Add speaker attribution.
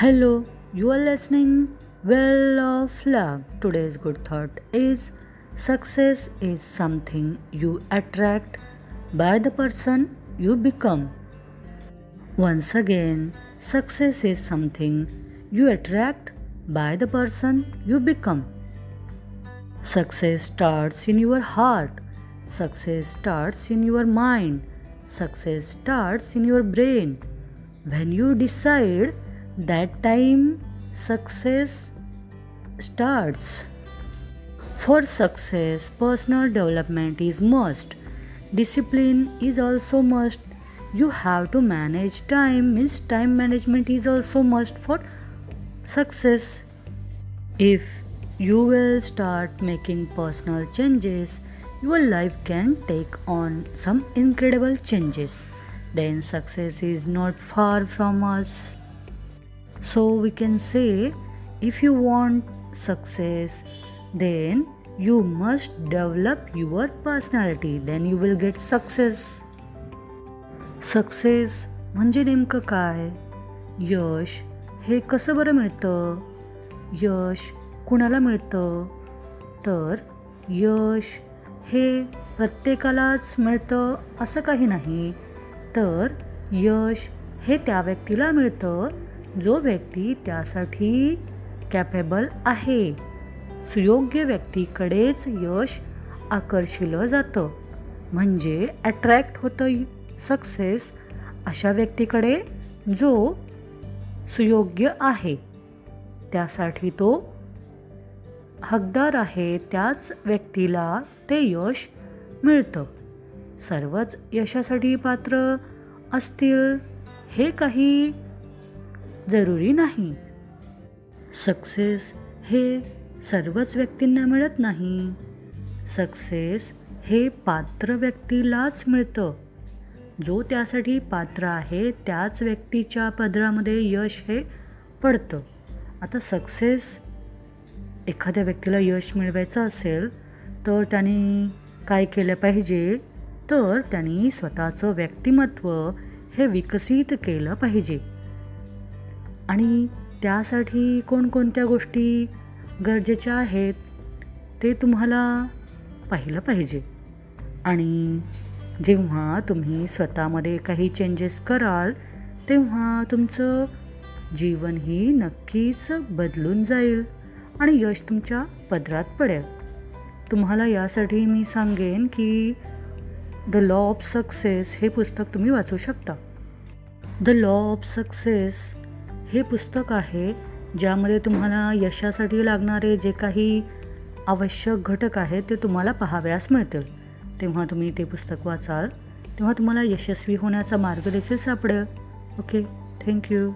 Speaker 1: Hello, you are listening Well of Luck. Today's good thought is success is something you attract by the person you become. Once again, success is something you attract by the person you become. Success starts in your heart. Success starts in your mind. Success starts in your brain. When you decide that time success starts. For success, personal development is must. Discipline is also must. You have to manage time, means time management is also must for success. If you will start making personal changes, your life can take on some incredible changes. Then success is not far from us. So we can say if you want success, then you must develop your personality, then you will get success. Success म्हणजे नेमकं काय यश हे कसं बरं मिळतं यश कुणाला मिळतं तर यश हे प्रत्येकालाच मिळतं असं काही नाही तर यश हे त्या व्यक्तीला मिळतं जो व्यक्ती त्यासाठी कॅपेबल आहे सुयोग्य व्यक्तीकडेच यश आकर्षिलं जातं. म्हणजे अट्रॅक्ट होतं सक्सेस अशा व्यक्तीकडे जो सुयोग्य आहे. त्यासाठी तो हकदार आहे त्याच व्यक्तीला ते यश मिळतं. सर्वच यशासाठी पात्र असतील हे काही जरुरी नाही. सक्सेस हे सर्वच व्यक्तींना मिळत नाही. सक्सेस हे पात्र व्यक्तीलाच मिळतं. जो त्यासाठी पात्र आहे त्याच व्यक्तीच्या पदरामध्ये यश हे पडतं. आता सक्सेस एखाद्या व्यक्तीला यश मिळवायचं असेल तर त्याने काय केलं पाहिजे? तर त्यांनी स्वतःचं व्यक्तिमत्व हे विकसित केलं पाहिजे. आणि त्यासाठी कोणकोणत्या गोष्टी गरजेच्या आहेत ते तुम्हाला पाहिलं पाहिजे. आणि जेव्हा तुम्ही स्वतःमध्ये काही चेंजेस कराल तेव्हा तुमचं जीवनही नक्कीच बदलून जाईल आणि यश तुमच्या पदरात पडेल. तुम्हाला यासाठी मी सांगेन की द लॉ ऑफ सक्सेस हे पुस्तक तुम्ही वाचू शकता. द लॉ ऑफ सक्सेस हे पुस्तक आहे ज्यामध्ये तुम्हाला यशासाठी लागणारे जे काही आवश्यक घटक आहेत ते तुम्हाला पाहाव्यास मिळतील. तेव्हा तुम्ही ते पुस्तक वाचाल तेव्हा तुम्हाला यशस्वी होण्याचा मार्ग देखील सापडेल. Okay thank you.